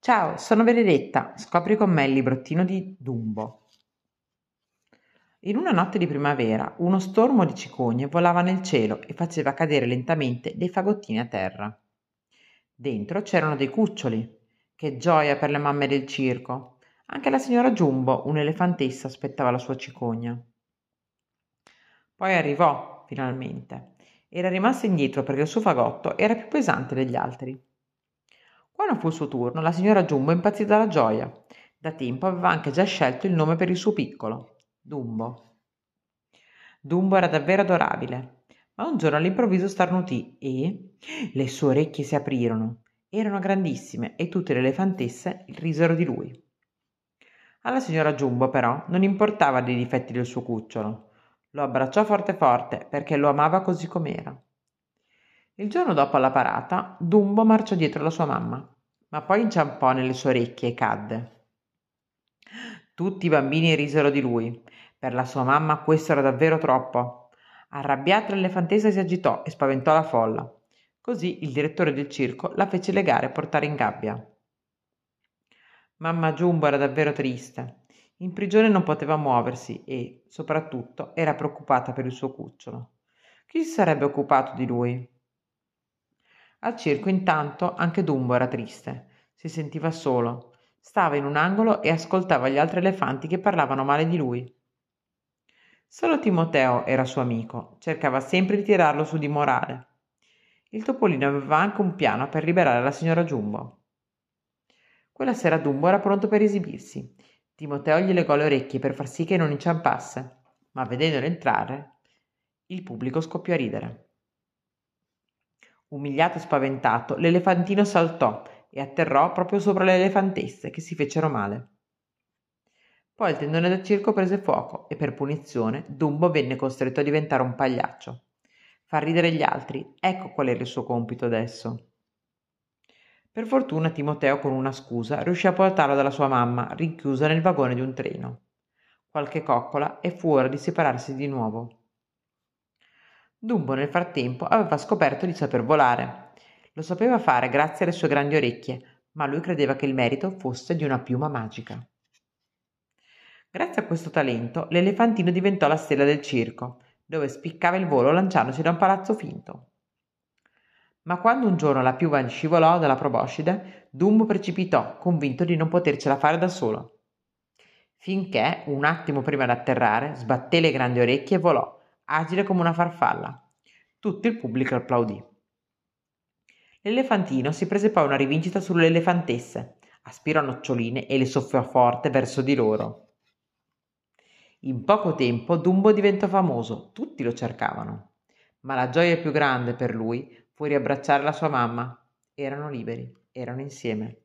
Ciao, sono Benedetta. Scopri con me il librottino di Dumbo. In una notte di primavera, uno stormo di cicogne volava nel cielo e faceva cadere lentamente dei fagottini a terra. Dentro c'erano dei cuccioli. Che gioia per le mamme del circo. Anche la signora Giumbo, un'elefantessa, aspettava la sua cicogna. Poi arrivò, finalmente. Era rimasta indietro perché il suo fagotto era più pesante degli altri. Quando fu il suo turno, la signora Giumbo impazzì dalla gioia. Da tempo aveva anche già scelto il nome per il suo piccolo, Dumbo. Dumbo era davvero adorabile, ma un giorno all'improvviso starnutì e le sue orecchie si aprirono. Erano grandissime e tutte le elefantesse risero di lui. Alla signora Giumbo, però, non importava dei difetti del suo cucciolo. Lo abbracciò forte forte perché lo amava così com'era. Il giorno dopo alla parata, Dumbo marciò dietro la sua mamma, ma poi inciampò nelle sue orecchie e cadde. Tutti i bambini risero di lui. Per la sua mamma questo era davvero troppo. Arrabbiata l'elefantessa si agitò e spaventò la folla. Così il direttore del circo la fece legare e portare in gabbia. Mamma Giumbo era davvero triste. In prigione non poteva muoversi e, soprattutto, era preoccupata per il suo cucciolo. Chi si sarebbe occupato di lui? Al circo intanto anche Dumbo era triste. Si sentiva solo. Stava in un angolo e ascoltava gli altri elefanti che parlavano male di lui. Solo Timoteo era suo amico, cercava sempre di tirarlo su di morale. Il topolino aveva anche un piano per liberare la signora Giumbo. Quella sera Dumbo era pronto per esibirsi. Timoteo gli legò le orecchie per far sì che non inciampasse, ma vedendolo entrare, il pubblico scoppiò a ridere. Umiliato e spaventato, l'elefantino saltò e atterrò proprio sopra le elefantesse, che si fecero male. Poi il tendone da circo prese fuoco e per punizione Dumbo venne costretto a diventare un pagliaccio. Far ridere gli altri, ecco qual era il suo compito adesso. Per fortuna Timoteo con una scusa riuscì a portarlo dalla sua mamma, rinchiusa nel vagone di un treno. Qualche coccola e fu ora di separarsi di nuovo. Dumbo nel frattempo aveva scoperto di saper volare. Lo sapeva fare grazie alle sue grandi orecchie, ma lui credeva che il merito fosse di una piuma magica. Grazie a questo talento, l'elefantino diventò la stella del circo, dove spiccava il volo lanciandosi da un palazzo finto. Ma quando un giorno la piuma scivolò dalla proboscide, Dumbo precipitò, convinto di non potercela fare da solo. Finché, un attimo prima di atterrare, sbatté le grandi orecchie e volò, agile come una farfalla. Tutto il pubblico applaudì. L'elefantino si prese poi una rivincita sulle elefantesse, aspirò noccioline e le soffiò forte verso di loro. In poco tempo Dumbo diventò famoso, tutti lo cercavano. Ma la gioia più grande per lui fu riabbracciare la sua mamma. Erano liberi, erano insieme.